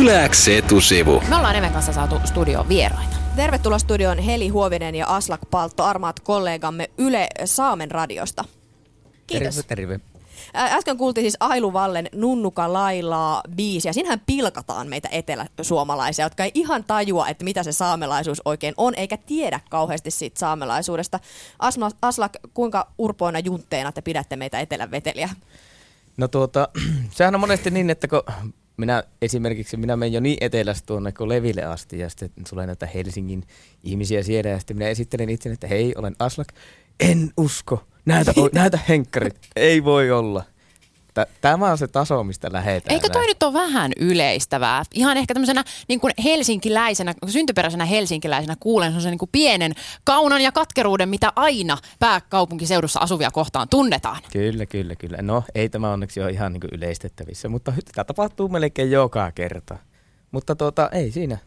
Yläks etusivu. Me ollaan Emen kanssa saatu studioon vieraita. Tervetuloa studioon Heli Huovinen ja Aslak Paltto, armaat kollegamme Yle Saamen radiosta. Kiitos. Terve, terve. Äsken kuultiin siis Ailu Vallen Nunnuka Lailaa biisiä. Siinähän pilkataan meitä eteläsuomalaisia, jotka ei ihan tajua, että mitä se saamelaisuus oikein on, eikä tiedä kauheasti siitä saamelaisuudesta. Asma, Aslak, kuinka urpoina juntteina te pidätte meitä etelän veteliä? No tuota, sehän on monesti niin, että kun minä esimerkiksi minä menen jo niin etelästä tuonne kuin Leville asti ja sitten tulee näitä Helsingin ihmisiä siellä ja sitten minä esittelen itse, että hei, olen Aslak. En usko. Näytä, näytä henkkarit. Ei voi olla. Tä- Tämä on se taso, mistä lähdetään. Eikö toi nyt ole vähän yleistävää? Ihan ehkä tämmöisenä niin kuin helsinkiläisenä, syntyperäisenä helsinkiläisenä kuulen sellaisen niin kuin pienen kaunan ja katkeruuden, mitä aina pääkaupunkiseudussa asuvia kohtaan tunnetaan. Kyllä, kyllä, kyllä. No, ei tämä onneksi ole ihan niin kuin yleistettävissä, mutta tämä tapahtuu melkein joka kerta. Mutta tuota, ei siinä.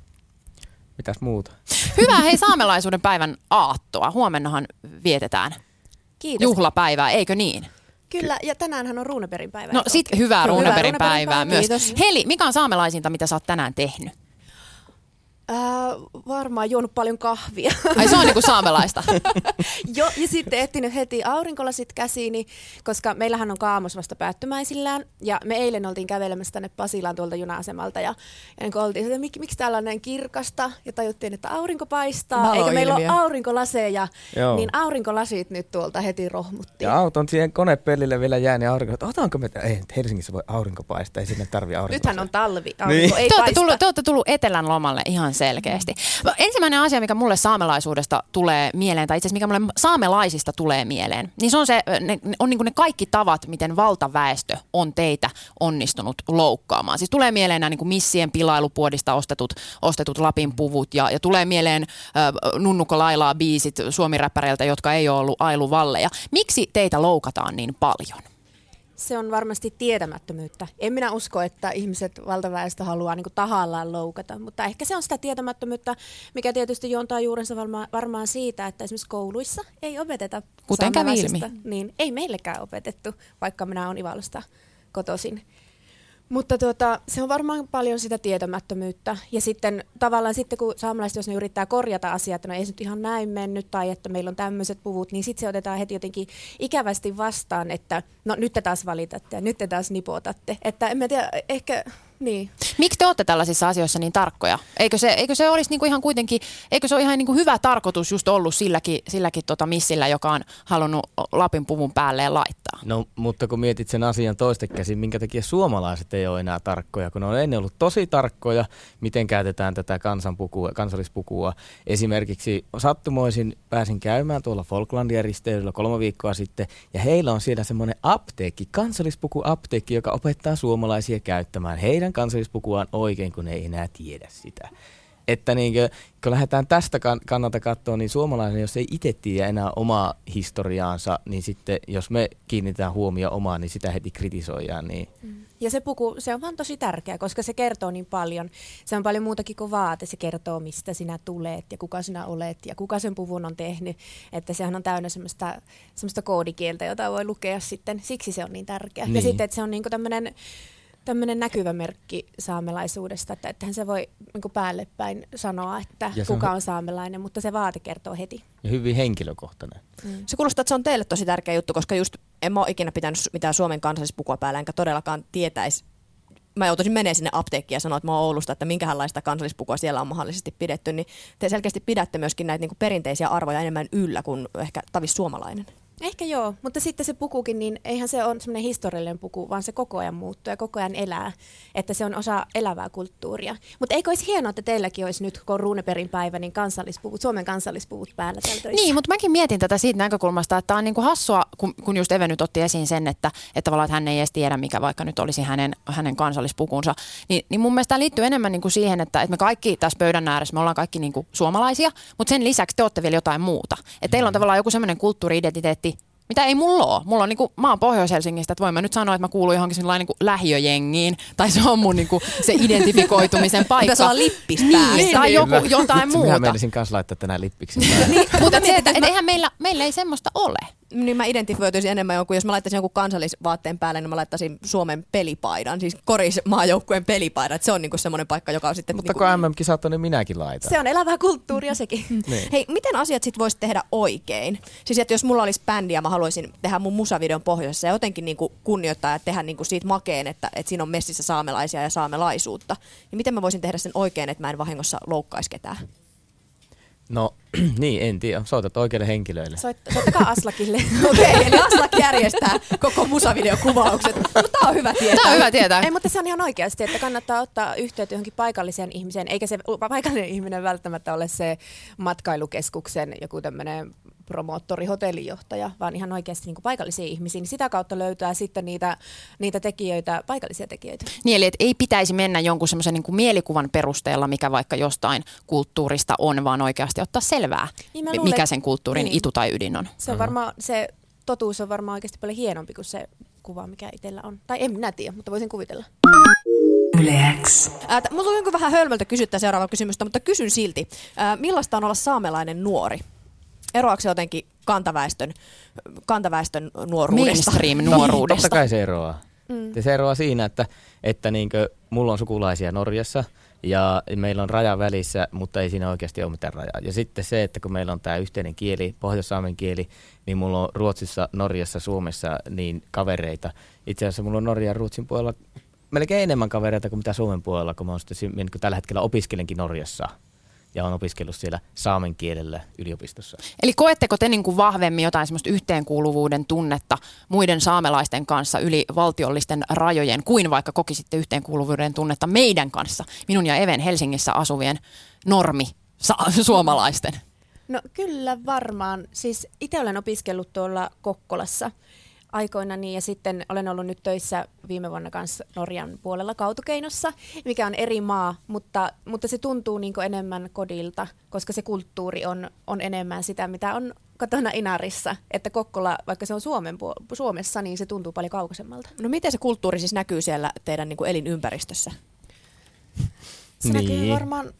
Mitäs muuta? Hyvää hei saamelaisuuden päivän aattoa. Huomennahan vietetään Kiitos. juhlapäivää, eikö niin? Kyllä, ja tänäänhän on Ruuneperin päivä. No sit hyvää Ruuneperin päivää, myös. kiitos. Heli, mikä on saamelaisinta, mitä sä oot tänään tehnyt? Äh, varmaan juonut paljon kahvia. Ai se on niinku saamelaista. jo, ja sitten etsinyt heti aurinkolasit käsiini, koska meillähän on kaamos vasta päättymäisillään. Ja me eilen oltiin kävelemässä tänne Pasilaan tuolta juna-asemalta. Ja, ja niin oltiin, että mik, miksi täällä on näin kirkasta? Ja tajuttiin, että aurinko paistaa. Eikä meillä ole Valoilmiö. aurinkolaseja. Joo. Niin aurinkolasit nyt tuolta heti rohmutti. Ja auton siihen konepellille vielä jääni aurinko. että Otanko me, ei, Helsingissä voi aurinko paistaa, ei sinne tarvi aurinko. Nythän on talvi. Aurinko Niin. ei Te olette, paista. tullut, te olette tullut etelän lomalle ihan selkeästi. Ensimmäinen asia, mikä mulle saamelaisuudesta tulee mieleen, tai itse asiassa mikä mulle saamelaisista tulee mieleen, niin se on, se, ne, on niin ne kaikki tavat, miten valtaväestö on teitä onnistunut loukkaamaan. Siis tulee mieleen nämä niin missien pilailupuodista ostetut, ostetut Lapin puvut, ja, ja tulee mieleen äh, Nunnuko Lailaa biisit suomiräppäreiltä, jotka ei ole ollut Ailu Valleja. Miksi teitä loukataan niin paljon? Se on varmasti tietämättömyyttä. En minä usko, että ihmiset valtaväestö haluaa niin tahallaan loukata, mutta ehkä se on sitä tietämättömyyttä, mikä tietysti juontaa juurensa varmaan, varmaan siitä, että esimerkiksi kouluissa ei opeteta Kuten kävi ilmi. Niin, ei meillekään opetettu, vaikka minä olen Ivalosta kotoisin. Mutta tuota, se on varmaan paljon sitä tietämättömyyttä. Ja sitten tavallaan sitten, kun saamelaiset, jos ne yrittää korjata asiaa, että no ei se nyt ihan näin mennyt, tai että meillä on tämmöiset puvut, niin sitten se otetaan heti jotenkin ikävästi vastaan, että no nyt te taas valitatte ja nyt te taas nipotatte. Että en mä tiedä, ehkä, niin. Miksi te olette tällaisissa asioissa niin tarkkoja? Eikö se, eikö se olisi niinku ihan kuitenkin, eikö se ole ihan niinku hyvä tarkoitus just ollut silläkin, silläkin tota missillä, joka on halunnut Lapin puvun päälleen laittaa? No, mutta kun mietit sen asian toista käsin, minkä takia suomalaiset ei ole enää tarkkoja, kun ne on ennen ollut tosi tarkkoja, miten käytetään tätä kansanpukua, kansallispukua. Esimerkiksi sattumoisin pääsin käymään tuolla Falklandia risteilyllä kolme viikkoa sitten, ja heillä on siellä semmoinen apteekki, kansallispukuapteekki, joka opettaa suomalaisia käyttämään heidän kansallispukuaan oikein, kun ne ei enää tiedä sitä. Että niin kun lähdetään tästä kan- kannalta katsoa, niin suomalainen, jos ei itse tiedä enää omaa historiaansa, niin sitten jos me kiinnitetään huomioon omaan, niin sitä heti kritisoidaan. Niin. Ja se puku, se on vaan tosi tärkeä, koska se kertoo niin paljon. Se on paljon muutakin kuin vaate. Se kertoo, mistä sinä tulet ja kuka sinä olet ja kuka sen puvun on tehnyt. Että sehän on täynnä semmoista, semmoista koodikieltä, jota voi lukea sitten. Siksi se on niin tärkeä. Ja Niin. sitten, että se on niinku tämmöinen tämmöinen näkyvä merkki saamelaisuudesta, että ettehän se voi niin päälle päin sanoa, että Ja se on kuka hy- on saamelainen, mutta se vaate kertoo heti. Ja hyvin henkilökohtainen. Se kuulostaa, että se on teille tosi tärkeä juttu, koska just en mä ole ikinä pitänyt mitään Suomen kansallispukua päällä, enkä todellakaan tietäisi. Mä joutuisin menemään sinne apteekkiin ja sanoa, että mä oon Oulusta, että minkälaista kansallispukua siellä on mahdollisesti pidetty, niin te selkeästi pidätte myöskin näitä niinku perinteisiä arvoja enemmän yllä kuin ehkä tavis suomalainen. Ehkä joo, mutta sitten se pukukin, niin eihän se ole semmoinen historiallinen puku, vaan se koko ajan muuttuu ja koko ajan elää. Että se on osa elävää kulttuuria. Mutta eikö olisi hienoa, että teilläkin olisi nyt, kun on Ruuneperin päivä, niin kansallispuvut, Suomen kansallispuvut päällä täällä töissä? Niin, mutta mäkin mietin tätä siitä näkökulmasta, että on niinku hassua, kun, kun just Eve nyt otti esiin sen, että, että, tavallaan, että hän ei edes tiedä, mikä vaikka nyt olisi hänen, hänen kansallispukunsa. Niin, niin mun mielestä tämä liittyy enemmän niinku siihen, että, että me kaikki tässä pöydän ääressä, me ollaan kaikki niinku suomalaisia, mutta sen lisäksi te olette vielä jotain muuta. Että teillä on tavallaan joku semmoinen kulttuuri-identiteetti, mitä ei mulla ole. Mulla on niinku, mä oon Pohjois-Helsingistä, että voin mä nyt sanoa, että mä kuulun johonkin niinku lähiöjengiin, tai se on mun niinku, se identifikoitumisen paikka. Pitäisi olla lippis niin, päässä. tai joku, jotain Minä muuta. meinasin kanssa laittaa tänään lippiksi päälle. Mutta se, että et eihän meillä, meillä ei semmoista ole. Niin mä identifioituisin enemmän jonkun, jos mä laittaisin jonkun kansallisvaatteen päälle, niin mä laittaisin Suomen pelipaidan, siis korismaajoukkueen pelipaidan. Et se on niinku semmoinen paikka, joka on sitten... Mutta niinku, kun MM-kisat on, niin minäkin laitan. Se on elävää kulttuuria sekin. Niin. Hei, miten asiat sit voisi tehdä oikein? Siis että jos mulla olisi bändi ja mä haluaisin tehdä mun musavideon pohjoisessa ja jotenkin niinku kunnioittaa ja tehdä niinku siitä makeen, että, että siinä on messissä saamelaisia ja saamelaisuutta, niin miten mä voisin tehdä sen oikein, että mä en vahingossa loukkaisi ketään? No niin, en tiedä. Soitat oikeille henkilöille. Soit- Soittakaa Aslakille. Okei, okay, eli Aslak järjestää koko musavideokuvaukset. No, tää on hyvä tietää. Tämä on hyvä tietää. Ei, mutta se on ihan oikeasti, että kannattaa ottaa yhteyttä johonkin paikalliseen ihmiseen, eikä se paikallinen ihminen välttämättä ole se matkailukeskuksen joku tämmöinen promoottori, hotellijohtaja, vaan ihan oikeasti niin kuin paikallisia ihmisiä. Niin sitä kautta löytää sitten niitä, niitä tekijöitä, paikallisia tekijöitä. Niin, eli et ei pitäisi mennä jonkun semmoisen niin mielikuvan perusteella, mikä vaikka jostain kulttuurista on, vaan oikeasti ottaa selvää, Niin luulen, mikä sen kulttuurin niin. itu tai ydin on. Se, on varmaan, se totuus on varmaan oikeasti paljon hienompi kuin se kuva, mikä itsellä on. Tai en minä tiedä, mutta voisin kuvitella. Yleäks. Ää, t- mulla on jonkun vähän hölmöltä kysyttää seuraava kysymystä, mutta kysyn silti. Ää, millaista on olla saamelainen nuori? Eroaako se jotenkin kantaväestön, kantaväestön nuoruudesta? Mainstream-nuoruudesta. Totta kai se eroaa. Mm. Se eroaa siinä, että, että niinkö, mulla on sukulaisia Norjassa ja meillä on raja välissä, mutta ei siinä oikeasti ole mitään rajaa. Ja sitten se, että kun meillä on tämä yhteinen kieli, pohjois-saamen kieli, niin mulla on Ruotsissa, Norjassa, Suomessa niin kavereita. Itse asiassa mulla on Norjan ja Ruotsin puolella melkein enemmän kavereita kuin mitä Suomen puolella, kun mä oon sitten tällä hetkellä opiskelenkin Norjassa ja on opiskellut siellä saamen kielellä yliopistossa. Eli koetteko te niin kuin vahvemmin jotain semmoista yhteenkuuluvuuden tunnetta muiden saamelaisten kanssa yli valtiollisten rajojen, kuin vaikka kokisitte yhteenkuuluvuuden tunnetta meidän kanssa, minun ja Even Helsingissä asuvien normi suomalaisten? No kyllä varmaan. Siis itse olen opiskellut tuolla Kokkolassa aikoina niin, ja sitten olen ollut nyt töissä viime vuonna kanssa Norjan puolella Kautokeinossa, mikä on eri maa, mutta, mutta se tuntuu niin enemmän kodilta, koska se kulttuuri on, on enemmän sitä, mitä on kotona Inarissa. Että Kokkola, vaikka se on Suomen puol- Suomessa, niin se tuntuu paljon kaukaisemmalta. No miten se kulttuuri siis näkyy siellä teidän niin kuin elinympäristössä? Se näkyy Niin. varmaan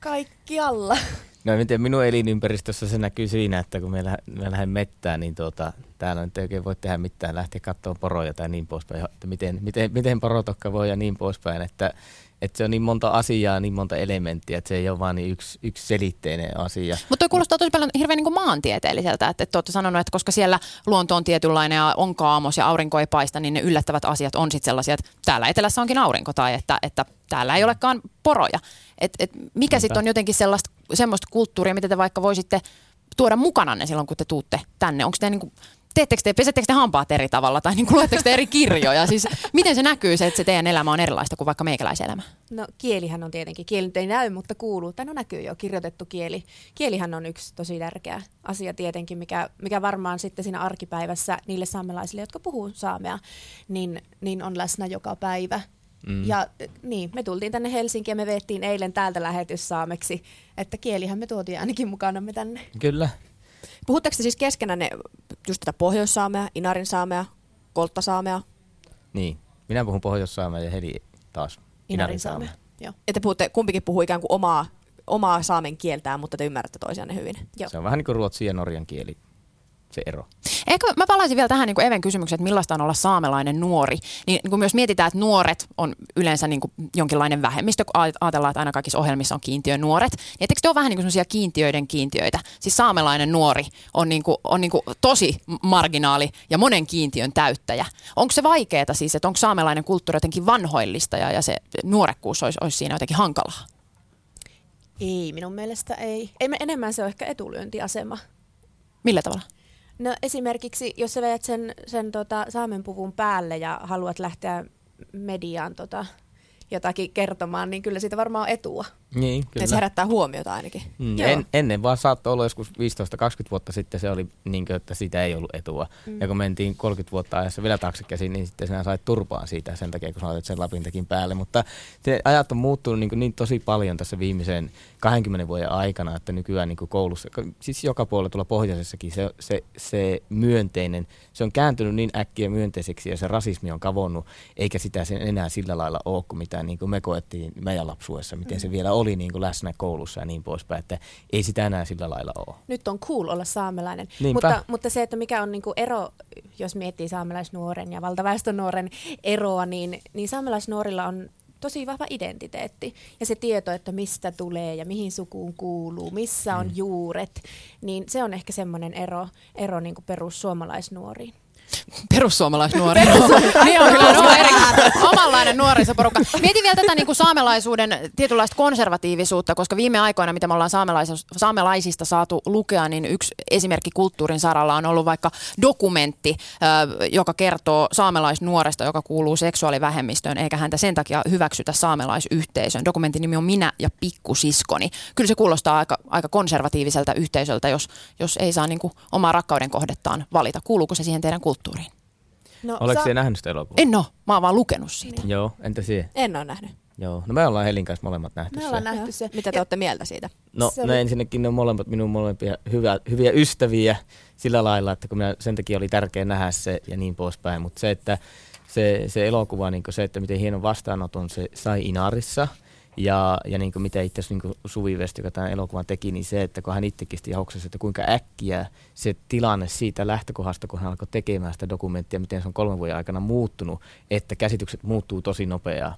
kaikkialla. No en tiedä, minun elinympäristössä se näkyy siinä, että kun me, me lähden mettään, niin tuota, täällä nyt ei oikein voi tehdä mitään, lähteä katsomaan poroja tai niin poispäin, että miten, miten, miten porotokka voi ja niin poispäin, että, että se on niin monta asiaa, niin monta elementtiä, että se ei ole vain niin yksi, yksi selitteinen asia. Mutta toi kuulostaa tosi paljon hirveän niin maantieteelliseltä, että, että olette sanonut, että koska siellä luonto on tietynlainen ja on kaamos ja aurinko ei paista, niin ne yllättävät asiat on sitten sellaisia, että täällä etelässä onkin aurinko tai että, että täällä ei olekaan poroja. Et, et mikä sitten on jotenkin sellaista, semmoista kulttuuria, mitä te vaikka voisitte tuoda mukananne silloin, kun te tuutte tänne? Onko te niin kuin, teettekö te, pesettekö te hampaat eri tavalla tai niin luetteko te eri kirjoja? Siis miten se näkyy se, että se teidän elämä on erilaista kuin vaikka meikäläiselämä? No kielihän on tietenkin, kieli ei näy, mutta kuuluu, tai no näkyy jo, kirjoitettu kieli. Kielihän on yksi tosi tärkeä asia tietenkin, mikä, mikä varmaan sitten siinä arkipäivässä niille saamelaisille, jotka puhuu saamea, niin, niin on läsnä joka päivä. Mm. Ja niin, me tultiin tänne Helsinkiin ja me veettiin eilen täältä lähetys saameksi, että kielihän me tuotiin ainakin mukanamme tänne. Kyllä. Puhutteko te siis keskenänne just tätä pohjoissaamea, inarin saamea, kolttasaamea? Niin. Minä puhun pohjois ja Heli taas Inarin saamea. Joo. Että puhutte, kumpikin puhuu ikään kuin omaa, omaa saamen kieltään, mutta te ymmärrätte toisianne hyvin. Joo. Se on vähän niin kuin ruotsin ja norjan kieli, se ero. Eikö, mä palaisin vielä tähän niin kuin Even kysymykseen, että millaista on olla saamelainen nuori. Niin, kun myös mietitään, että nuoret on yleensä niin kuin jonkinlainen vähemmistö, kun aj- ajatellaan, että aina kaikissa ohjelmissa on kiintiön nuoret. Niin etteikö te ole vähän niin kuin sellaisia kiintiöiden kiintiöitä? Siis saamelainen nuori on, niin kuin, on niin kuin tosi marginaali ja monen kiintiön täyttäjä. Onko se vaikeaa siis, että onko saamelainen kulttuuri jotenkin vanhoillista ja, ja se nuorekkuus olisi, olisi siinä jotenkin hankalaa? Ei, minun mielestä ei. ei me, enemmän se on ehkä etulyöntiasema. Millä tavalla? No esimerkiksi, jos sä veät sen, sen tota, saamenpuvun päälle ja haluat lähteä mediaan tota, jotakin kertomaan, niin kyllä siitä varmaan on etua. Niin, Kyllä. kyllä. Se herättää huomiota ainakin. Mm, Joo. en, ennen vaan saattoi olla joskus 15-20 vuotta sitten se oli niin kuin, että siitä ei ollut etua. Mm. Ja kun mentiin 30 vuotta ajassa vielä taaksekäsin, niin sitten sinä sait turpaan siitä sen takia, kun sä laitat sen lapintakin päälle. Mutta se ajat on muuttunut niin, kuin niin tosi paljon tässä viimeisen 20 vuoden aikana, että nykyään niin kuin koulussa, siis joka puolella tuolla pohjoisessakin se, se, se myönteinen, se on kääntynyt niin äkkiä myönteiseksi ja se rasismi on kavonnut, eikä sitä sen enää sillä lailla ole kuin mitä niin kuin me koettiin meidän lapsuudessa, miten mm. se vielä oli niin kuin läsnä koulussa ja niin poispäin, että ei sitä enää sillä lailla ole. Nyt on cool olla saamelainen. Niinpä. Mutta, mutta se, että mikä on niinku ero, jos miettii saamelaisnuoren ja valtaväestön nuoren eroa, niin, niin saamelaisnuorilla on tosi vahva identiteetti ja se tieto, että mistä tulee ja mihin sukuun kuuluu, missä on Mm. juuret, niin se on ehkä semmoinen ero, ero niin kuin perussuomalaisnuoriin. Perussuomalaisnuori. niin on kyllä no, eri, omanlainen nuorisoporukka. Mietin vielä tätä niin kuin saamelaisuuden tietynlaista konservatiivisuutta, koska viime aikoina, mitä me ollaan saamelais- saamelaisista saatu lukea, niin yksi esimerkki kulttuurin saralla on ollut vaikka dokumentti, joka kertoo saamelaisnuoresta, joka kuuluu seksuaalivähemmistöön, eikä häntä sen takia hyväksytä saamelaisyhteisöön. Dokumentin nimi on Minä ja pikkusiskoni. Kyllä se kuulostaa aika, aika konservatiiviselta yhteisöltä, jos, jos ei saa niin kuin omaa rakkauden kohdettaan valita. Kuuluuko se siihen teidän kulttuuriin? No, Oletko sa- nähnyt sitä elokuvaa? En oo, mä oon vaan lukenut siitä. Joo, entä siihen? En ole nähnyt. Joo, no me ollaan Helin kanssa molemmat nähty Me se. ollaan nähty se. Mitä te olette mieltä siitä? No Se ne oli- ensinnäkin ne on molemmat minun molempia hyvä, hyviä ystäviä sillä lailla, että kun minä, sen takia oli tärkeää nähdä se ja niin poispäin. Mutta se, että se, se elokuva, niin se, että miten hienon vastaanoton se sai Inarissa ja, ja niin mitä itse asiassa niin Suvi Vest, joka tämän elokuvan teki, niin se, että kun hän itsekin sitten jauksesi, että kuinka äkkiä se tilanne siitä lähtökohdasta, kun hän alkoi tekemään sitä dokumenttia, miten se on kolmen vuoden aikana muuttunut, että käsitykset muuttuu tosi nopeaa.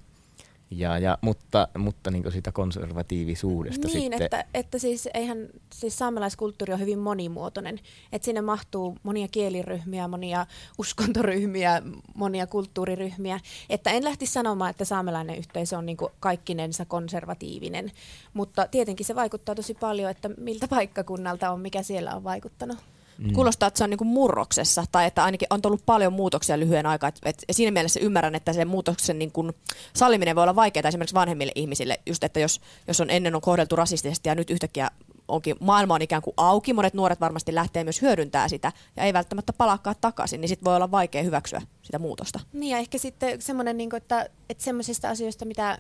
Ja, ja, mutta mutta niin siitä konservatiivisuudesta Niin, sitten. että, että siis eihän siis saamelaiskulttuuri on hyvin monimuotoinen. Että sinne mahtuu monia kieliryhmiä, monia uskontoryhmiä, monia kulttuuriryhmiä. Että en lähtisi sanomaan, että saamelainen yhteisö on niin kaikkinensa konservatiivinen. Mutta tietenkin se vaikuttaa tosi paljon, että miltä paikkakunnalta on, mikä siellä on vaikuttanut. Mm. Kuulostaa, että se on niin kuin murroksessa, tai että ainakin on tullut paljon muutoksia lyhyen aikaa. Et, et siinä mielessä ymmärrän, että se muutoksen niin kuin salliminen voi olla vaikeaa esimerkiksi vanhemmille ihmisille. Just, että jos, jos on ennen on kohdeltu rasistisesti ja nyt yhtäkkiä onkin, maailma on ikään kuin auki, monet nuoret varmasti lähtee myös hyödyntää sitä ja ei välttämättä palaakaan takaisin, niin sitten voi olla vaikea hyväksyä sitä muutosta. Niin ja ehkä sitten semmoinen, niin että, että semmoisista asioista, mitä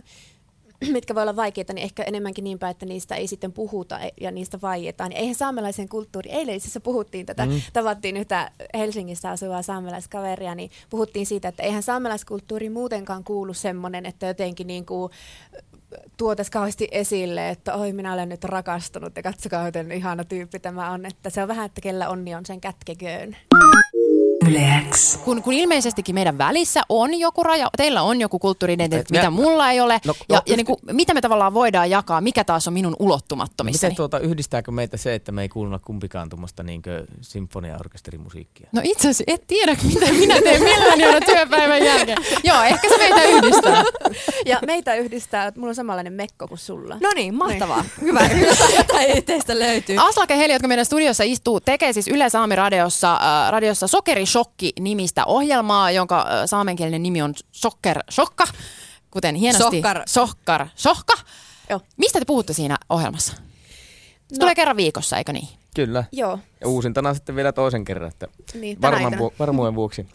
mitkä voi olla vaikeita, niin ehkä enemmänkin niin päin, että niistä ei sitten puhuta e- ja niistä vaietaan. Eihän saamelaisen kulttuuri, eilen itse asiassa puhuttiin tätä, mm. tavattiin yhtä Helsingissä asuvaa saamelaiskaveria, niin puhuttiin siitä, että eihän saamelaiskulttuuri muutenkaan kuulu semmoinen, että jotenkin niin kuin tuotaisiin kauheasti esille, että oi minä olen nyt rakastunut ja katsokaa miten ihana tyyppi tämä on, että se on vähän, että kellä onni on sen kätkeköön. Yle X. Kun, kun ilmeisesti meidän välissä on joku raja, teillä on joku kulttuuri-identiteetti, Et mitä mulla ei ole, No, ja, no, ja niin kuin, mitä me tavallaan voidaan jakaa, mikä taas on minun ulottumattomissani. Miten tuota, yhdistääkö meitä se, että me ei kuunnella kumpikaan tuommoista niin sinfonia-orkesterimusiikkia? No itse asiassa et tiedä, mitä minä teen mielelläni aina työpäivän jälkeen. Joo, ehkä se meitä yhdistää. Ja meitä yhdistää, että mulla on samanlainen mekko kuin sulla. No niin, mahtavaa. Hyvä. Jotain teistä löytyy. Aslake Heli, jotka meidän studiossa istuu, tekee siis Yle Saami radiossa, äh, radiossa Sokerishokki-nimistä ohjelmaa, jonka saamenkielinen nimi on Sokker Shokka, kuten hienosti. Sohkar. Sohkar Shohka. Joo. Mistä te puhutte siinä ohjelmassa? Se No. tulee kerran viikossa, eikö niin? Kyllä. Joo, Ja uusintana sitten vielä toisen kerran, että niin varman, vu- varmuuden vuoksi.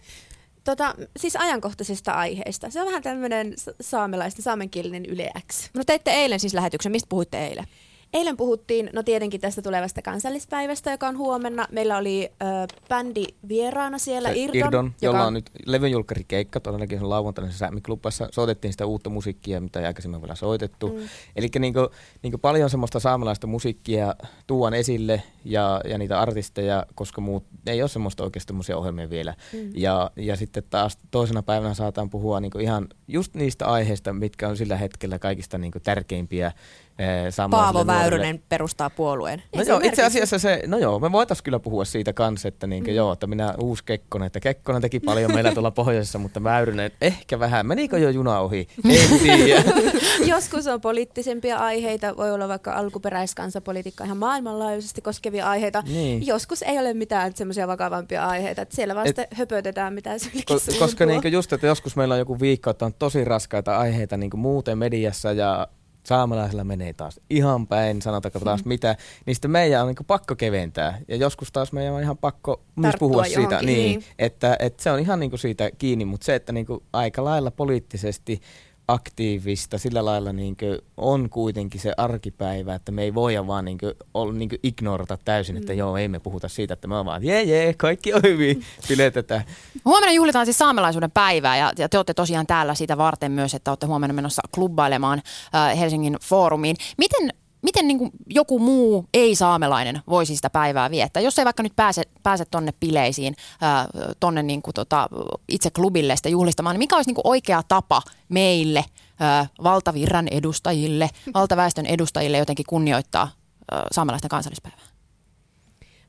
Tota, siis ajankohtaisista aiheista. Se on vähän tämmöinen saamelaisten, saamenkielinen Yle X. No teitte eilen siis lähetyksen. Mistä puhuitte eilen? Eilen puhuttiin, no tietenkin tästä tulevasta kansallispäivästä, joka on huomenna. Meillä oli ö, bändi vieraana siellä, Se Irdon. Irdon joka jolla on nyt levynjulkkarikeikka, todellakin se on lauantaina se Sämmiklubassa. Soitettiin sitä uutta musiikkia, mitä ei aikaisemmin vielä soitettu. Mm. Eli niinku, niinku paljon semmoista saamelaista musiikkia tuon esille ja, ja niitä artisteja, koska muut ei ole semmoista oikeasti semmoisia ohjelmia vielä. Mm. Ja, ja sitten taas toisena päivänä saataan puhua niinku ihan just niistä aiheista, mitkä on sillä hetkellä kaikista niinku tärkeimpiä eh, Paavo nuorille. Väyrynen perustaa puolueen. No joo, itse asiassa se, no joo, me voitaisiin kyllä puhua siitä kanssa, että niinkö mm. joo, että minä uusi Kekkonen, että Kekkonen teki paljon meillä tuolla pohjoisessa, mutta Väyrynen ehkä vähän, menikö jo juna ohi? En tiedä. Joskus on poliittisempia aiheita, voi olla vaikka alkuperäiskansapolitiikka ihan maailmanlaajuisesti koskevia aiheita. Niin. Joskus ei ole mitään semmoisia vakavampia aiheita, että siellä vasta Et, höpötetään mitä Ko- koska niinkö just, että joskus meillä on joku viikko, että on tosi raskaita aiheita niinkö muuten mediassa ja saamelaisilla menee taas ihan päin, sanotaanko taas mitä, niin sitten meidän on niinku pakko keventää. Ja joskus taas meidän on ihan pakko myös Tarttua puhua siitä, johonkin, niin, niin. Että, että se on ihan niinku siitä kiinni, mutta se, että niinku aika lailla poliittisesti aktiivista, sillä lailla niin on kuitenkin se arkipäivä, että me ei voida vaan niin olla, niin ignorata täysin, että mm. joo, ei me puhuta siitä, että me vaan, jee, jee, kaikki on hyvin, piletetään. Huomenna juhlitaan siis saamelaisuuden päivää ja, ja te olette tosiaan täällä siitä varten myös, että olette huomenna menossa klubbailemaan äh, Helsingin foorumiin. Miten miten niin kuin joku muu ei-saamelainen voisi sitä päivää viettää? Jos ei vaikka nyt pääse, pääse tonne bileisiin, ää, tonne niin kuin tota, itse klubille sitä juhlistamaan, niin mikä olisi niin kuin oikea tapa meille, ää, valtavirran edustajille, valtaväestön edustajille jotenkin kunnioittaa ää, saamelaisten kansallispäivää?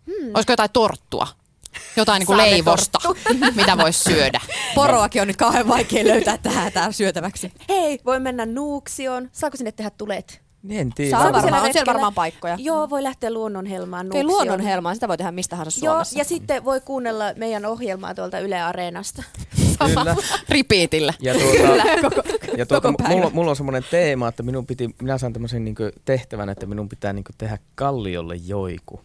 Hmm. Olisiko jotain torttua? Jotain niin kuin leivosta, mitä voisi syödä. Poroakin on nyt kauhean vaikea löytää tähän syötäväksi. Hei, voi mennä Nuuksioon. Saako sinne tehdä tulet? En tiedä. Saa varmaan, on siellä varmaan paikkoja. Joo, voi lähteä luonnonhelmaan. Okei, luonnonhelmaan, sitä voi tehdä mistä tahansa Suomessa. Joo, ja sitten voi kuunnella meidän ohjelmaa tuolta Yle Areenasta. Kyllä. Repeatillä. Ja, tuota, koko, ja tuota, mulla, mulla, on semmoinen teema, että minun piti, minä saan tämmöisen niin tehtävän, että minun pitää niin tehdä kalliolle joiku.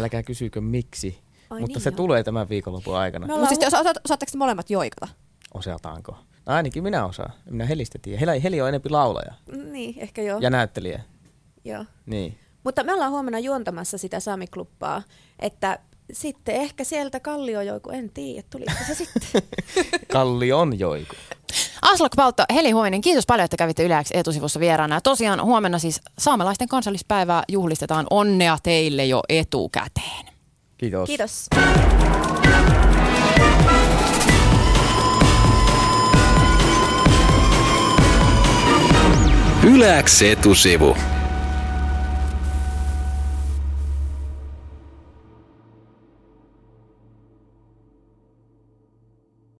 Älkää kysykö miksi, Ai mutta niin se jo. tulee tämän viikonlopun aikana. Mutta siis osa, osaatteko molemmat joikata? Osataanko? Ainakin minä osaan. Minä Helistä tiedän. Heli, Heli on enempi laulaja. Niin, ehkä joo. Ja näyttelijä. Joo. Niin. Mutta me ollaan huomenna juontamassa sitä Sami-klubbaa, että sitten ehkä sieltä Kallio joiku, en tiedä, tuliko se sitten. on joiku. Aslak Paltto, Heli Huominen, kiitos paljon, että kävitte Yleäksi etusivussa vieraana. Ja tosiaan huomenna siis saamelaisten kansallispäivää juhlistetaan. Onnea teille jo etukäteen. Kiitos. Kiitos. Yläks etusivu.